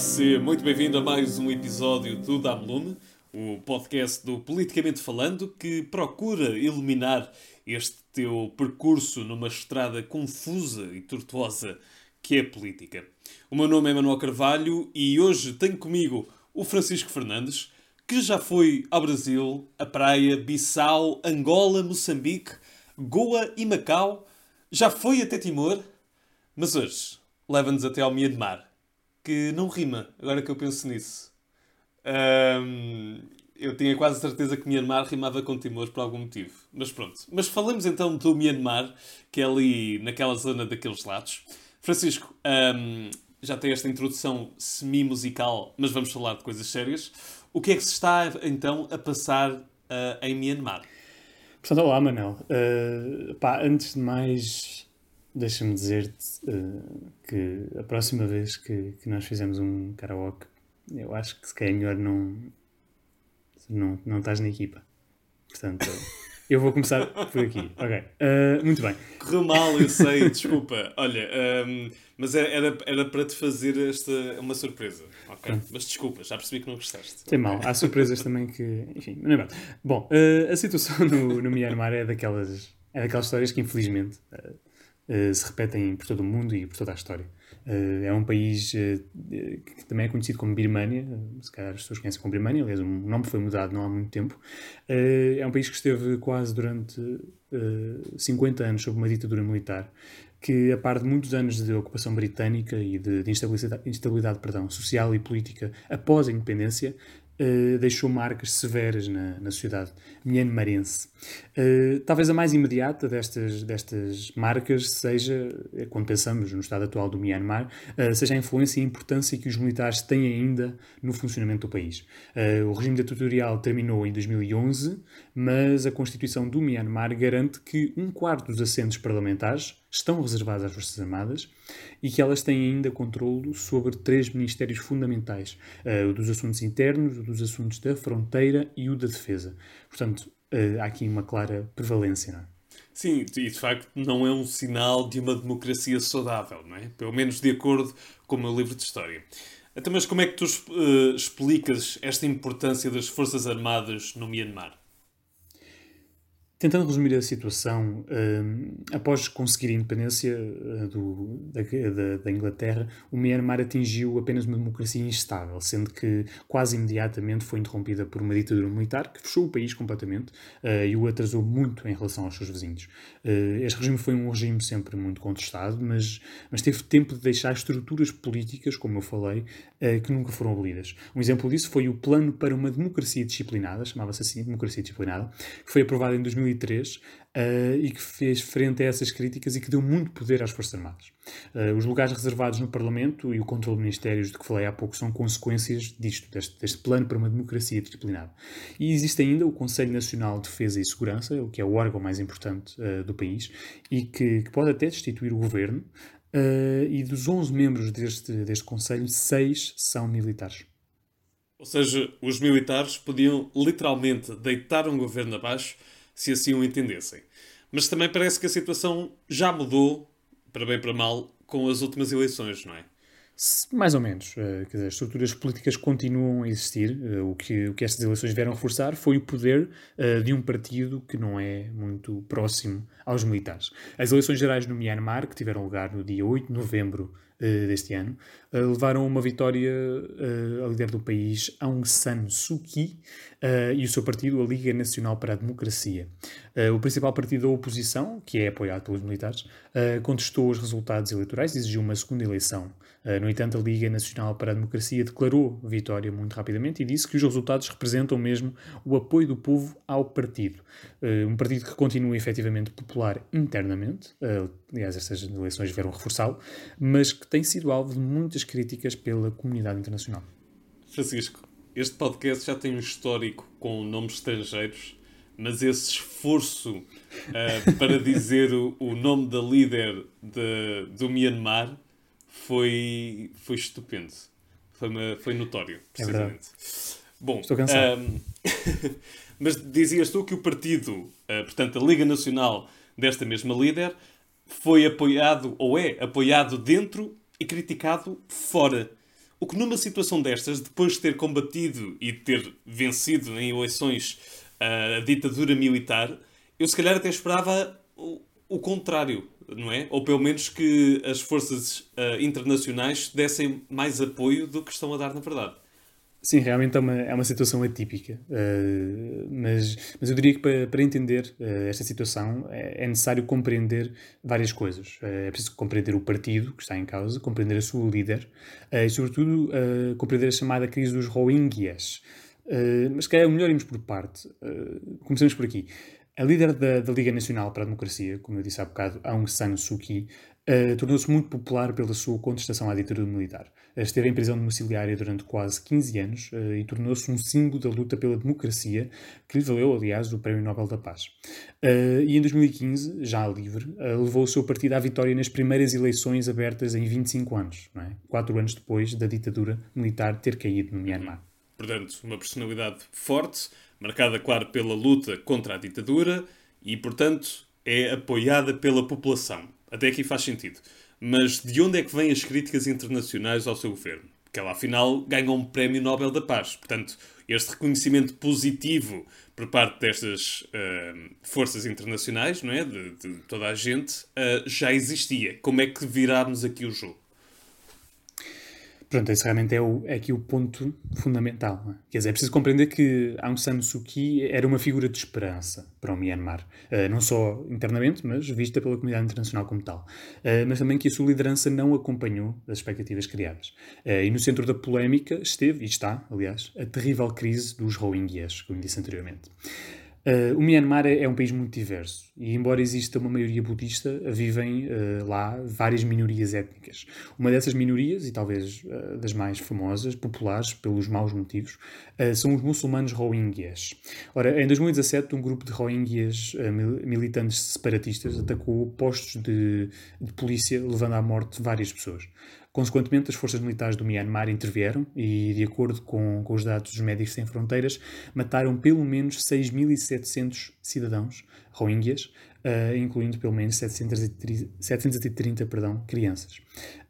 seja muito bem-vindo a mais um episódio do Damlume, o podcast do Politicamente Falando que procura iluminar este teu percurso numa estrada confusa e tortuosa que é a política. O meu nome é Manuel Carvalho e hoje tenho comigo o Francisco Fernandes, que já foi ao Brasil, a praia, Bissau, Angola, Moçambique, Goa e Macau, já foi até Timor, mas hoje leva-nos até ao Myanmar que não rima, agora que eu penso nisso. Um, eu tinha quase certeza que Myanmar rimava com Timor por algum motivo. Mas pronto. Mas falamos então do Myanmar, que é ali naquela zona daqueles lados. Francisco, um, já tem esta introdução semi-musical, mas vamos falar de coisas sérias. O que é que se está então a passar uh, em Myanmar? Portanto, olá, Manel. Uh, pá, antes de mais, Deixa-me dizer-te uh, que a próxima vez que, que, nós fizemos um karaoke, eu acho que se calhar é melhor não, não, não estás na equipa. Portanto, eu vou começar por aqui. Ok. Uh, muito bem. Correu mal, eu sei, desculpa. Olha, um, ehm, mas era, era para te fazer esta uma surpresa. Ok. Mas desculpa, já percebi que não gostaste. Tem mal. Há surpresas também que. Enfim, não é bom. Bom, uh, a situação no, no Myanmar é daquelas, é daquelas histórias que, infelizmente. Uh, eh, se repetem por todo o mundo e por toda a história. Uh, é um país uh, que também é conhecido como Birmania, se calhar as pessoas conhecem como Birmania, aliás, o nome foi mudado não há muito tempo. é um país que esteve quase durante 50 anos sob uma ditadura militar, que, a par de muitos anos de ocupação britânica e de, de instabilidade, instabilidade perdão, social e política após a independência, uh, deixou marcas severas na, na sociedade mianmarense. Uh, talvez a mais imediata destas, destas marcas seja, eh, quando pensamos no estado atual do Myanmar, uh, seja a influência e a importância que os militares têm ainda no funcionamento do país. o regime ditatorial terminou em 2011, mas a Constituição do Myanmar garante que um quarto dos assentos parlamentares estão reservadas às Forças Armadas e que elas têm ainda controlo sobre três ministérios fundamentais: uh, o dos assuntos internos, o dos assuntos da fronteira e o da defesa. Portanto, uh, há aqui uma clara prevalência, não é? Sim, e de facto não é um sinal de uma democracia saudável, não é? Pelo menos de acordo com o meu livro de história. Então, mas como é que tu uh, explicas esta importância das Forças Armadas no Myanmar? Tentando resumir a situação, uh, após conseguir a independência uh, do, da, da, da, Inglaterra, o Myanmar atingiu apenas uma democracia instável, sendo que quase imediatamente foi interrompida por uma ditadura militar que fechou o país completamente uh, e o atrasou muito em relação aos seus vizinhos. este regime foi um regime sempre muito contestado, mas, mas teve tempo de deixar estruturas políticas, como eu falei, que nunca foram abolidas. Um exemplo disso foi o Plano para uma Democracia Disciplinada, chamava-se assim, Democracia Disciplinada, que foi aprovado em 2000 2003 uh, eh, e que fez frente a essas críticas e que deu muito poder às Forças Armadas. Uh, os lugares reservados no Parlamento e o controle de ministérios de que falei há pouco são consequências disto, deste, deste plano para uma democracia disciplinada. E existe ainda o Conselho Nacional de Defesa e Segurança, o que é o órgão mais importante uh, do país, e que, que, pode até destituir o governo. e dos 11 membros deste, deste Conselho, 6 são militares. Ou seja, os militares podiam literalmente deitar um governo abaixo se assim o entendessem. Mas também parece que a situação já mudou, para bem para mal, com as últimas eleições, não é? Mais ou menos. Dizer, as estruturas políticas continuam a existir. Uh, o, que, o que estas eleições vieram reforçar foi o poder uh, de um partido que não é muito próximo aos militares. As eleições gerais no Myanmar, que tiveram lugar no dia 8 de novembro deste ano, levaram uma vitória a líder do país, Aung San Suu Kyi, e o seu partido, a Liga Nacional para a Democracia. o principal partido da oposição, que é apoiado pelos militares, contestou os resultados eleitorais e exigiu uma segunda eleição. No entanto, a Liga Nacional para a Democracia declarou vitória muito rapidamente e disse que os resultados representam mesmo o apoio do povo ao partido. um partido que continua efetivamente popular internamente, aliás, estas eleições vieram reforçá-lo, mas que tem sido alvo de muitas críticas pela comunidade internacional. Francisco, este podcast já tem um histórico com nomes estrangeiros, mas esse esforço uh, para dizer o, o, nome da líder de, do Myanmar foi, foi estupendo. Foi, uma, foi notório, é precisamente. É Bom, Estou cansado. Um, mas dizias tu que o partido, uh, portanto, a Liga Nacional desta mesma líder, foi apoiado, ou é apoiado dentro e criticado fora. O que numa situação destas, depois de ter combatido e de ter vencido em eleições a ditadura militar, eu se calhar até esperava o, o contrário, não é? Ou pelo menos que as forças uh, internacionais dessem mais apoio do que estão a dar na verdade. Sim, realmente é uma, é uma situação atípica, uh, mas, mas eu diria que para, para entender uh, esta situação é, é, necessário compreender várias coisas. Uh, é preciso compreender o partido que está em causa, compreender a sua líder e, sobretudo, compreender a chamada crise dos Rohingyas. mas, se calhar, é melhor irmos por parte. começamos por aqui. A líder da, da, Liga Nacional para a Democracia, como eu disse há bocado, Aung San Suu Kyi, uh, tornou-se muito popular pela sua contestação à ditadura militar. Esteve em prisão domiciliária durante quase 15 anos uh, e tornou-se um símbolo da luta pela democracia, que lhe valeu, aliás, o Prémio Nobel da Paz. e em 2015, já livre, levou o seu partido à vitória nas primeiras eleições abertas em 25 anos, é? quatro anos depois da ditadura militar ter caído no Myanmar. Portanto, uma personalidade forte, marcada, claro, pela luta contra a ditadura e, portanto, é apoiada pela população. Até aqui faz sentido. Mas de onde é que vêm as críticas internacionais ao seu governo? Porque ela, afinal, ganhou um Prémio Nobel da Paz. Portanto, este reconhecimento positivo por parte destas uh, forças internacionais, não é? De, de toda a gente, uh, já existia. Como é que virámos aqui o jogo? Pronto, esse realmente é, o, é aqui o ponto fundamental. É? Quer dizer, é preciso compreender que Aung San Suu Kyi era uma figura de esperança para o Myanmar. Uh, não só internamente, mas vista pela comunidade internacional como tal. Uh, mas também que a sua liderança não acompanhou as expectativas criadas. Uh, e no centro da polémica esteve, e está, aliás, a terrível crise dos Rohingyas, como disse anteriormente. Uh, o Myanmar é, é, um país muito diverso e, embora exista uma maioria budista, vivem uh, lá várias minorias étnicas. Uma dessas minorias, e talvez uh, das mais famosas, populares pelos maus motivos, são os muçulmanos Rohingyas. Ora, em 2017, um grupo de Rohingyas militantes separatistas atacou postos de, de polícia, levando à morte várias pessoas. Consequentemente, as forças militares do Myanmar intervieram e, de acordo com, com os dados dos Médicos Sem Fronteiras, mataram pelo menos 6.700 cidadãos rohingyas, uh, incluindo pelo menos 730, 730 perdão, crianças.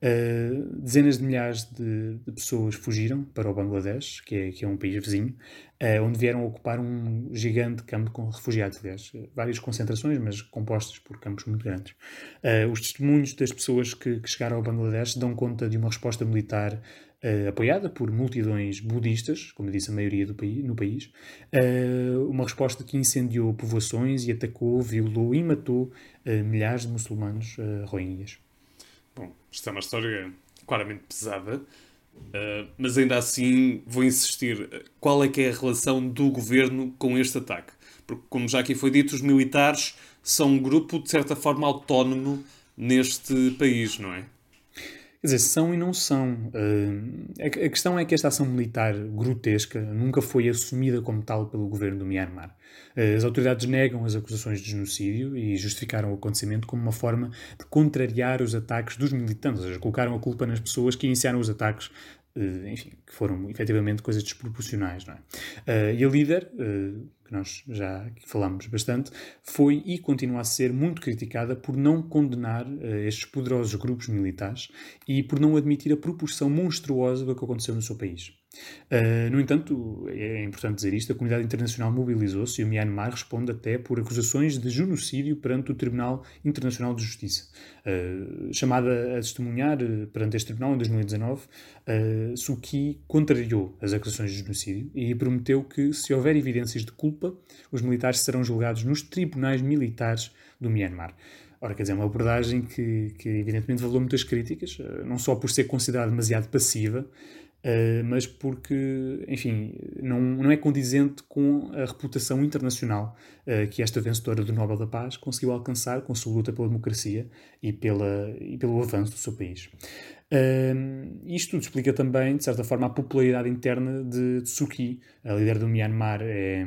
Uh, dezenas de milhares de, de, pessoas fugiram para o Bangladesh, que é, que é um país vizinho, uh, onde vieram ocupar um gigante campo com refugiados, aliás, várias concentrações, mas compostas por campos muito grandes. os testemunhos das pessoas que, que chegaram ao Bangladesh dão conta de uma resposta militar uh, apoiada por multidões budistas, como disse a maioria do país, no país, uh, uma resposta que incendiou povoações e atacou, violou e matou uh, milhares de muçulmanos uh, rohingyas. Bom, isto é uma história claramente pesada, mas ainda assim vou insistir. Qual é que é a relação do governo com este ataque? Porque, como já aqui foi dito, os militares são um grupo, de certa forma, autónomo neste país, não é? Quer dizer, são e não são. Uh, a, questão é que esta ação militar grotesca nunca foi assumida como tal pelo governo do Myanmar. Uh, as autoridades negam as acusações de genocídio e justificaram o acontecimento como uma forma de contrariar os ataques dos militantes, ou seja, colocaram a culpa nas pessoas que iniciaram os ataques uh, enfim, que foram efetivamente coisas desproporcionais. Não é? e a líder, que nós já falámos bastante, foi e continua a ser muito criticada por não condenar uh, estes poderosos grupos militares e por não admitir a proporção monstruosa do que aconteceu no seu país. Uh, no entanto, é importante dizer isto, a comunidade internacional mobilizou-se e o Myanmar responde até por acusações de genocídio perante o Tribunal Internacional de Justiça. Uh, chamada a testemunhar perante este tribunal em 2019, uh, Suu Kyi contrariou as acusações de genocídio e prometeu que, se houver evidências de culpa, os militares serão julgados nos tribunais militares do Myanmar. Ora, quer dizer, uma abordagem que, que evidentemente valeu muitas críticas, não só por ser considerada demasiado passiva, Uh, mas porque, enfim, não, não é condizente com a reputação internacional uh, que esta vencedora do Nobel da Paz conseguiu alcançar com a sua luta pela democracia e, pela, e pelo avanço do seu país. Uh, isto tudo explica também, de certa forma, a popularidade interna de Tsuki. A líder do Myanmar é,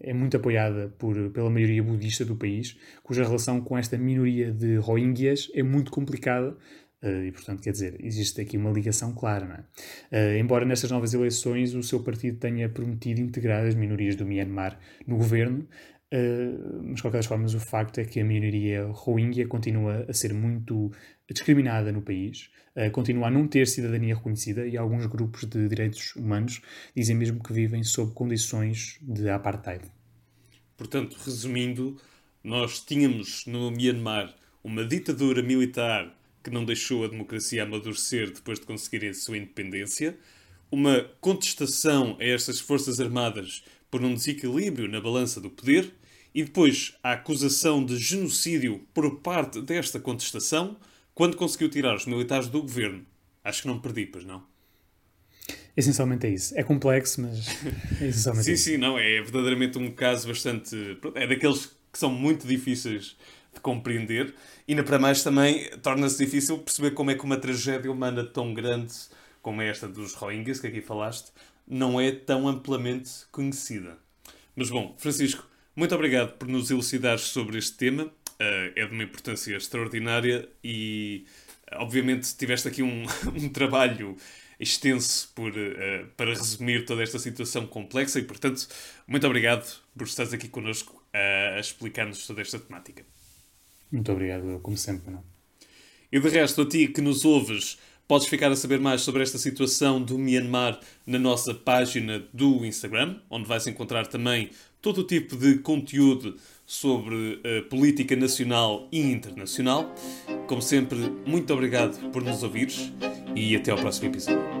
é muito apoiada por, pela maioria budista do país, cuja relação com esta minoria de Rohingyas é muito complicada, e, portanto, quer dizer, existe aqui uma ligação clara. É? Uh, embora nestas novas eleições o seu partido tenha prometido integrar as minorias do Myanmar no governo, Uh, mas, de qualquer forma, o facto é que a minoria rohingya continua a ser muito discriminada no país, uh, continua a não ter cidadania reconhecida e alguns grupos de direitos humanos dizem mesmo que vivem sob condições de apartheid. Portanto, resumindo, nós tínhamos no Myanmar uma ditadura militar que não deixou a democracia amadurecer depois de conseguirem a sua independência, uma contestação a estas forças armadas por um desequilíbrio na balança do poder e depois a acusação de genocídio por parte desta contestação quando conseguiu tirar os militares do governo. Acho que não perdi, pois não? Essencialmente é isso. É complexo, mas é essencialmente Sim, isso. sim, não. É verdadeiramente um caso bastante. É daqueles que são muito difíceis de compreender e, na para mais, também torna-se difícil perceber como é que uma tragédia humana tão grande como esta dos Rohingyas, que aqui falaste, não é tão amplamente conhecida. Mas bom, Francisco, muito obrigado por nos elucidar sobre este tema. Uh, é de uma importância extraordinária e, obviamente, tiveste aqui um, um trabalho extenso por, uh, para resumir toda esta situação complexa e, portanto, muito obrigado por estares aqui connosco uh, a explicar-nos toda esta temática. Muito obrigado, como sempre. Não? E de resto, a ti que nos ouves, podes ficar a saber mais sobre esta situação do Myanmar na nossa página do Instagram, onde vais encontrar também todo o tipo de conteúdo sobre a política nacional e internacional. Como sempre, muito obrigado por nos ouvires e até ao próximo episódio.